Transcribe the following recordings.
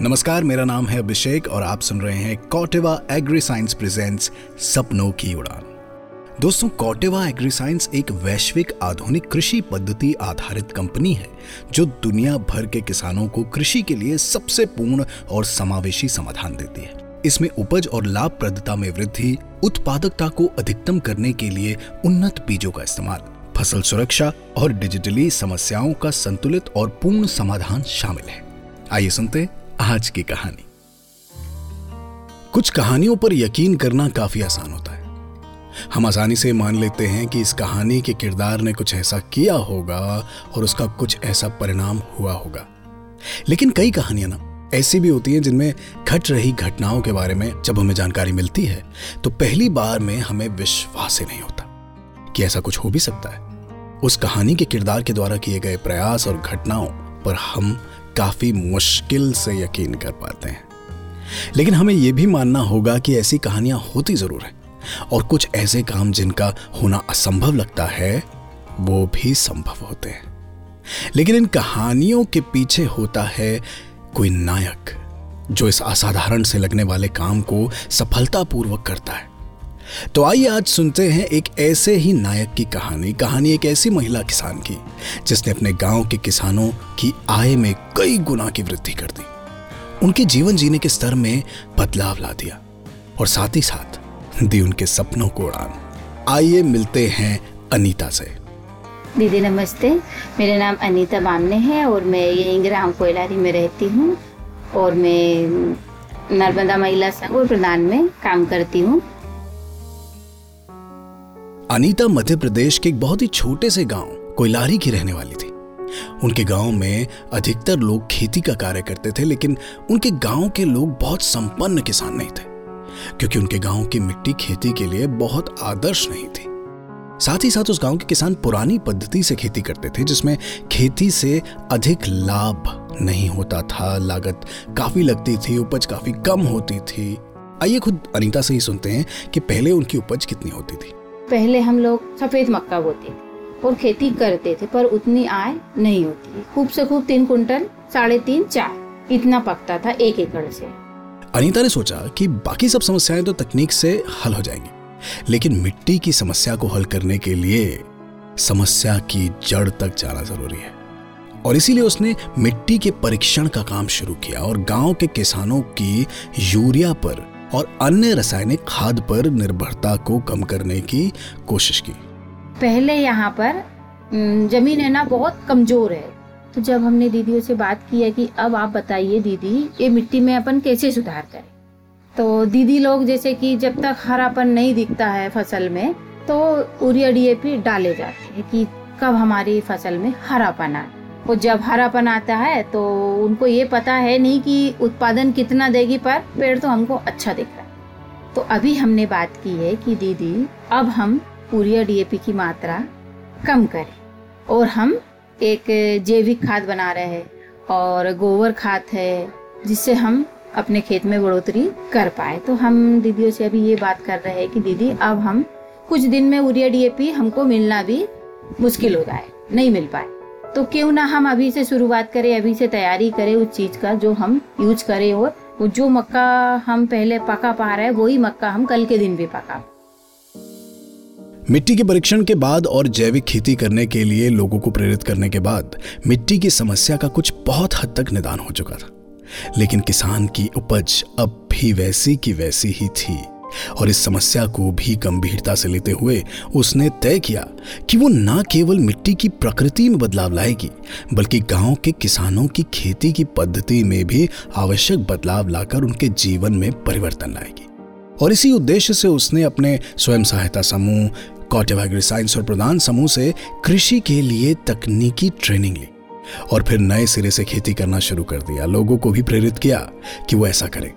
नमस्कार, मेरा नाम है अभिषेक और आप सुन रहे हैं कॉटेवा एग्री साइंस प्रेजेंट्स सपनों की उड़ान। दोस्तों, कॉटेवा एग्री साइंस एक वैश्विक आधुनिक कृषि पद्धति आधारित कंपनी है, जो दुनिया भर के किसानों को कृषि के लिए सबसे पूर्ण और समावेशी समाधान देती है। इसमें उपज और लाभप्रदता में वृद्धि, उत्पादकता को अधिकतम करने के लिए उन्नत बीजों का इस्तेमाल, फ़सल सुरक्षा और डिजिटली समस्याओं का संतुलित और पूर्ण समाधान शामिल है। आइए सुनते आज की कहानी। कुछ कहानियों पर यकीन करना काफ़ी आसान होता है। हम आसानी से मान लेते हैं कि इस कहानी के किरदार ने कुछ ऐसा किया होगा और उसका कुछ ऐसा परिणाम हुआ होगा। लेकिन कई कहानियाँ ना, ऐसी भी होती हैं जिनमें घट रही घटनाओं के बारे में जब हमें जानकारी मिलती है तो पहली बार में हमें विश्वास ही नहीं होता कि ऐसा कुछ हो भी सकता है। उस कहानी के किरदार के द्वारा किए गए प्रयास और घटनाओं पर हम काफ़ी मुश्किल से यकीन कर पाते हैं। लेकिन हमें यह भी मानना होगा कि ऐसी कहानियाँ होती ज़रूर हैं, और कुछ ऐसे काम जिनका होना असंभव लगता है, वो भी संभव होते हैं। लेकिन इन कहानियों के पीछे होता है कोई नायक, जो इस असाधारण से लगने वाले काम को सफलतापूर्वक करता है। तो आइए आज सुनते हैं एक ऐसे ही नायक की कहानी। कहानी एक ऐसी महिला किसान की, जिसने अपने गाँव के किसानों की आय में कई गुना की वृद्धि कर दी। उनके जीवन जीने के स्तर में बदलाव ला दिया और साथ ही साथ दी उनके सपनों को उड़ान। आइए मिलते हैं अनीता से। दीदी नमस्ते। मेरा नाम अनीता बामने है और मैं यहीं ग्राम कोयलारी में रहती हूँ और मैं नर्मदा महिला संघ और प्रधान में काम करती हूँ। अनीता मध्य प्रदेश के एक बहुत ही छोटे से गाँव, कोयलारी की रहने वाली थी। उनके गाँव में अधिकतर लोग खेती का कार्य करते थे, लेकिन उनके गाँव के लोग बहुत संपन्न किसान नहीं थे, क्योंकि उनके गाँव की मिट्टी खेती के लिए बहुत आदर्श नहीं थी। साथ ही साथ उस गाँव के किसान पुरानी पद्धति से खेती करते थे, जिसमें खेती से अधिक लाभ नहीं होता था। लागत काफ़ी लगती थी, उपज काफ़ी कम होती थी। आइए खुद अनीता से ही सुनते हैं कि पहले उनकी उपज कितनी होती थी। पहले हम लोग सफ़ेद मक्का बोते थे और खेती करते थे, पर उतनी आय नहीं होती। खूब से खूब तीन कुंटल, साढ़े तीन, चार। इतना पकता था एक एकड़ से। अनीता ने सोचा कि बाकी सब समस्याएँ तो तकनीक से हल हो जाएँगी, लेकिन मिट्टी की समस्या को हल करने के लिए समस्या की जड़ तक जाना ज़रूरी है। और इसीलिए उसने मिट्टी के परीक्षण का काम शुरू किया और गाँव के किसानों की यूरिया पर और अन्य रासायनिक खाद पर निर्भरता को कम करने की कोशिश की। पहले यहाँ पर ज़मीन है ना बहुत कमज़ोर है। तो जब हमने दीदियों से बात की है कि अब आप बताइए दीदी, ये मिट्टी में अपन कैसे सुधार करें? तो दीदी लोग जैसे कि जब तक हरापन नहीं दिखता है फ़सल में तो यूरिया डीएपी डाले जाते हैं कि कब हमारी फ़सल में हरापन आए। और जब हरापन आता है तो उनको ये पता है नहीं कि उत्पादन कितना देगी, पर पेड़ तो हमको अच्छा दिख रहा है। तो अभी हमने बात की है कि दीदी, अब हम यूरिया डीएपी की मात्रा कम करें और हम एक जैविक खाद बना रहे हैं और गोबर खाद है, जिससे हम अपने खेत में बढ़ोतरी कर पाए। तो हम दीदियों से अभी ये बात कर रहे हैं कि दीदी, अब हम कुछ दिन में यूरिया डीएपी हमको मिलना भी मुश्किल हो जाए, नहीं मिल पाए। तो क्यों ना हम अभी से शुरुआत करें, अभी से तैयारी करें उस चीज़ का जो हम यूज़ करें और वो जो मक्का हम पहले पका पा रहे हैं, वही मक्का हम कल के दिन भी पका। मिट्टी के परीक्षण के बाद और जैविक खेती करने के लिए लोगों को प्रेरित करने के बाद मिट्टी की समस्या का कुछ बहुत हद तक निदान हो चुका था। लेकिन किसान की उपज अब भी वैसी की वैसी ही थी। और इस समस्या को भी गंभीरता से लेते हुए उसने तय किया कि वो न केवल मिट्टी की प्रकृति में बदलाव लाएगी, बल्कि गाँव के किसानों की खेती की पद्धति में भी आवश्यक बदलाव लाकर उनके जीवन में परिवर्तन लाएगी। और इसी उद्देश्य से उसने अपने स्वयं सहायता समूह कॉटेव साइंस और प्रधान समूह से कृषि के लिए तकनीकी ट्रेनिंग ली और फिर नए सिरे से खेती करना शुरू कर दिया। लोगों को भी प्रेरित किया कि वो ऐसा करें।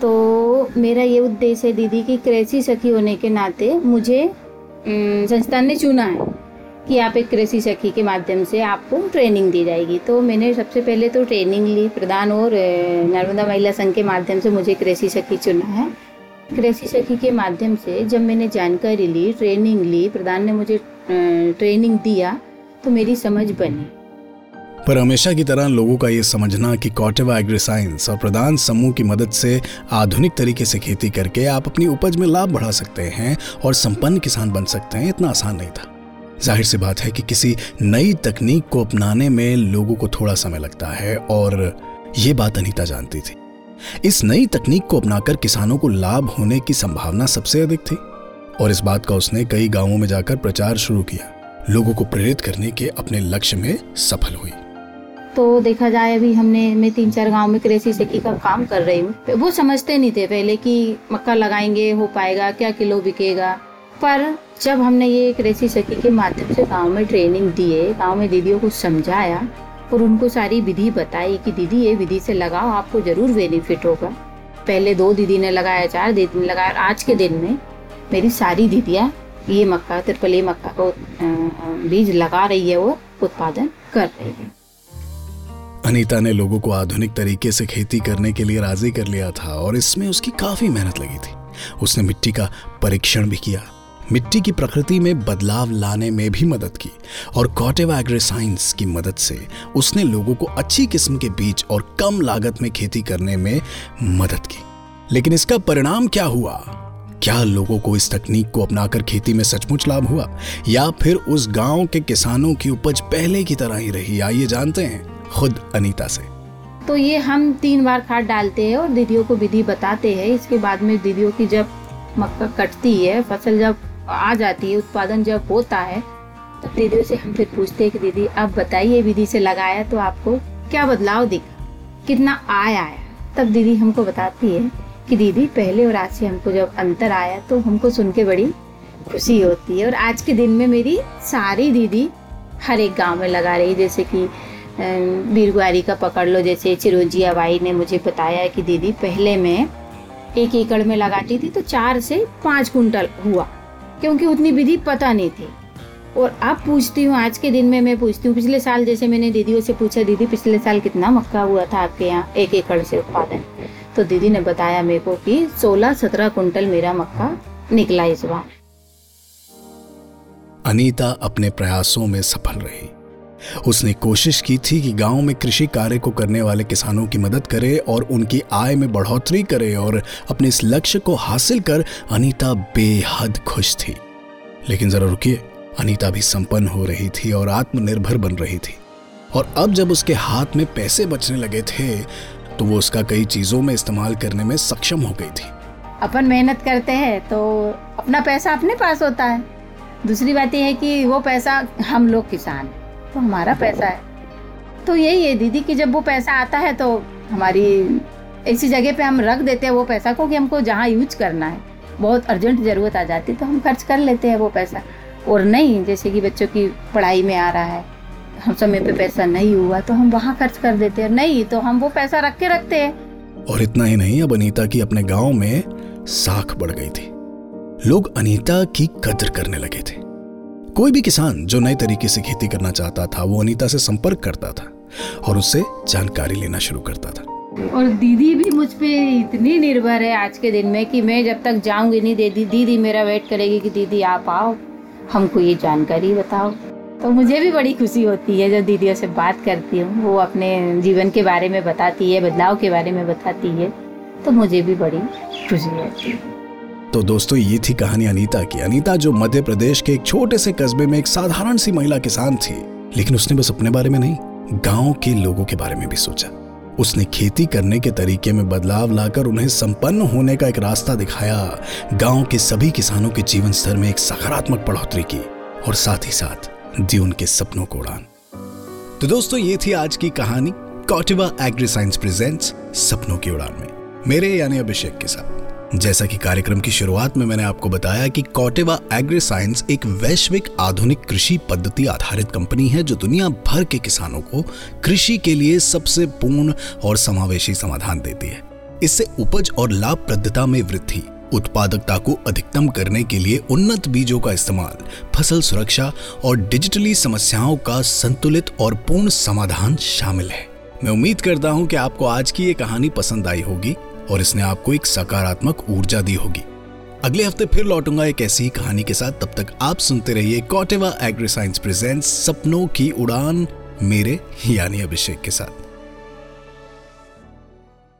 तो मेरा ये उद्देश्य है दीदी की कृषि सखी होने के नाते मुझे संस्थान ने चुना है कि आप एक कृषि सखी के माध्यम से आपको ट्रेनिंग दी जाएगी। तो मैंने सबसे पहले तो ट्रेनिंग ली प्रधान और नर्मदा महिला संघ के माध्यम से मुझे कृषि सखी चुना है। कृषि सखी के माध्यम से जब मैंने जानकारी ली ट्रेनिंग ली, प्रधान ने मुझे ट्रेनिंग दिया तो मेरी समझ बनी। पर हमेशा की तरह लोगों का ये समझना कि कॉटेवा एग्रीसाइंस और प्रधान समूह की मदद से आधुनिक तरीके से खेती करके आप अपनी उपज में लाभ बढ़ा सकते हैं और संपन्न किसान बन सकते हैं, इतना आसान नहीं था। ज़ाहिर सी बात है कि किसी नई तकनीक को अपनाने में लोगों को थोड़ा समय लगता है और ये बात अनीता जानती थी। इस नई तकनीक को अपनाकर किसानों को लाभ होने की संभावना सबसे अधिक थी और इस बात का उसने कई गाँवों में जाकर प्रचार शुरू किया। लोगों को प्रेरित करने के अपने लक्ष्य में सफल हुई। तो देखा जाए अभी हमने, मैं तीन चार गाँव में कृषि सखी का काम कर रही हूँ। वो समझते नहीं थे पहले कि मक्का लगाएँगे, हो पाएगा, क्या किलो बिकेगा। पर जब हमने ये कृषि सखी के माध्यम से गाँव में ट्रेनिंग दिए, गाँव में दीदियों को समझाया और उनको सारी विधि बताई कि दीदी, ये विधि से लगाओ आपको ज़रूर बेनिफिट होगा। पहले दो दीदी ने लगाया, चार दीदी ने लगाया आज के दिन में मेरी सारी दीदियाँ ये मक्का, त्रिपली मक्का को बीज लगा रही है और उत्पादन कर रही है। अनीता ने लोगों को आधुनिक तरीके से खेती करने के लिए राज़ी कर लिया था और इसमें उसकी काफ़ी मेहनत लगी थी। उसने मिट्टी का परीक्षण भी किया। मिट्टी की प्रकृति में बदलाव लाने में भी मदद की और कॉटेवा एग्रीसाइंस की मदद से उसने लोगों को अच्छी किस्म के बीज और कम लागत में खेती करने में मदद की। लेकिन इसका परिणाम क्या हुआ? क्या लोगों को इस तकनीक को अपनाकर खेती में सचमुच लाभ हुआ? या फिर उस गाँव के किसानों की उपज पहले की तरह ही रही? आइए जानते हैं। खुद अनीता से। तो ये हम तीन बार खाद डालते हैं और दीदियों को विधि बताते हैं। इसके बाद में दीदियों की जब मक्का कटती है, फ़सल जब आ जाती है, उत्पादन जब होता है तो दीदी से हम फिर पूछते हैं कि दीदी, अब बताइए विधि से लगाया तो आपको क्या बदलाव दिखा? कितना आय आया? तब दीदी हमको बताती है कि दीदी, पहले और आज से हमको जब अंतर आया तो हमको सुन के बड़ी खुशी होती है। और आज के दिन में मेरी सारी दीदी हर एक गाँव में लगा रही जैसे कि बीरगुआरी का पकड़ लो, जैसे चिरोजिया बाई ने मुझे बताया कि दीदी, पहले मैं एक एकड़ में लगाती थी तो चार से पाँच कुंटल हुआ, क्योंकि उतनी विधि पता नहीं थी। और अब पूछती हूँ, आज के दिन में मैं पूछती हूँ, पिछले साल जैसे मैंने दीदियों से पूछा, दीदी, पिछले साल कितना मक्का हुआ था आपके यहाँ एक एकड़ से उत्पादन? तो दीदी ने बताया मेरे को कि 16-17 कुंटल मेरा मक्का निकला इस बार। अनीता अपने प्रयासों में सफल रही। उसने कोशिश की थी कि गाँव में कृषि कार्य को करने वाले किसानों की मदद करे और उनकी आय में बढ़ोतरी करे और अपने इस लक्ष्य को हासिल कर अनीता बेहद खुश थी। लेकिन जरा रुकिए, अनीता भी संपन्न हो रही थी और आत्मनिर्भर बन रही थी। और अब जब उसके हाथ में पैसे बचने लगे थे तो वो उसका कई चीज़ों में इस्तेमाल करने में सक्षम हो गई थी। अपन मेहनत करते हैं तो अपना पैसा अपने पास होता है। दूसरी बात यह है कि वो पैसा हम लोग किसान तो हमारा पैसा है। तो यही है दीदी कि जब वो पैसा आता है तो हमारी ऐसी जगह पे हम रख देते हैं वो पैसा को कि हमको जहाँ यूज़ करना है। बहुत अर्जेंट ज़रूरत आ जाती है तो हम खर्च कर लेते हैं वो पैसा। और नहीं, जैसे कि बच्चों की पढ़ाई में आ रहा है, हम समय पे पैसा नहीं हुआ तो हम वहाँ खर्च कर देते हैं। नहीं तो हम वो पैसा रख के रखते हैं। और इतना ही नहीं, अब अनीता की अपने गाँव में साख बढ़ गई थी। लोग अनीता की कदर करने लगे थे। कोई भी किसान जो नए तरीके से खेती करना चाहता था, वो अनीता से संपर्क करता था और उससे जानकारी लेना शुरू करता था। और दीदी भी मुझ पे इतनी निर्भर है आज के दिन में कि मैं जब तक जाऊँगी नहीं दीदी दीदी मेरा वेट करेगी कि दीदी आप आओ, हमको ये जानकारी बताओ। तो मुझे भी बड़ी खुशी होती है जब दीदियों से बात करती हूँ, वो अपने जीवन के बारे में बताती है, बदलाव के बारे में बताती है तो मुझे भी बड़ी खुशी होती है। तो दोस्तों, ये थी कहानी अनीता की। अनीता जो मध्य प्रदेश के एक छोटे से कस्बे में एक साधारण सी महिला किसान थी, लेकिन उसने बस अपने बारे में नहीं, गाँव के लोगों के बारे में भी सोचा। उसने खेती करने के तरीके में बदलाव लाकर उन्हें संपन्न होने का एक रास्ता दिखाया। गाँव के सभी किसानों के जीवन स्तर में एक सकारात्मक बढ़ोतरी की और साथ ही साथ दी उनके सपनों को उड़ान। तो दोस्तों, ये थी आज की कहानी। कॉटिवा एग्री साइंस प्रेजेंट्स सपनों की उड़ान में। मेरे यानी अभिषेक के साथ। जैसा कि कार्यक्रम की शुरुआत में मैंने आपको बताया कि कॉटेवा एग्री साइंस एक वैश्विक आधुनिक कृषि पद्धति आधारित कंपनी है जो दुनिया भर के किसानों को कृषि के लिए सबसे पूर्ण और समावेशी समाधान देती है। इससे उपज और लाभप्रदता में वृद्धि, उत्पादकता को अधिकतम करने के लिए उन्नत बीजों का इस्तेमाल, फ़सल सुरक्षा और डिजिटली समस्याओं का संतुलित और पूर्ण समाधान शामिल है। मैं उम्मीद करता हूँ कि आपको आज की ये कहानी पसंद आई होगी। और इसने आपको एक सकारात्मक ऊर्जा दी होगी। अगले हफ़्ते फिर लौटूँगा एक ऐसी कहानी के साथ। तब तक आप सुनते रहिए कॉटेवा एग्री साइंस प्रेजेंट्स सपनों की उड़ान मेरे यानी अभिषेक के साथ।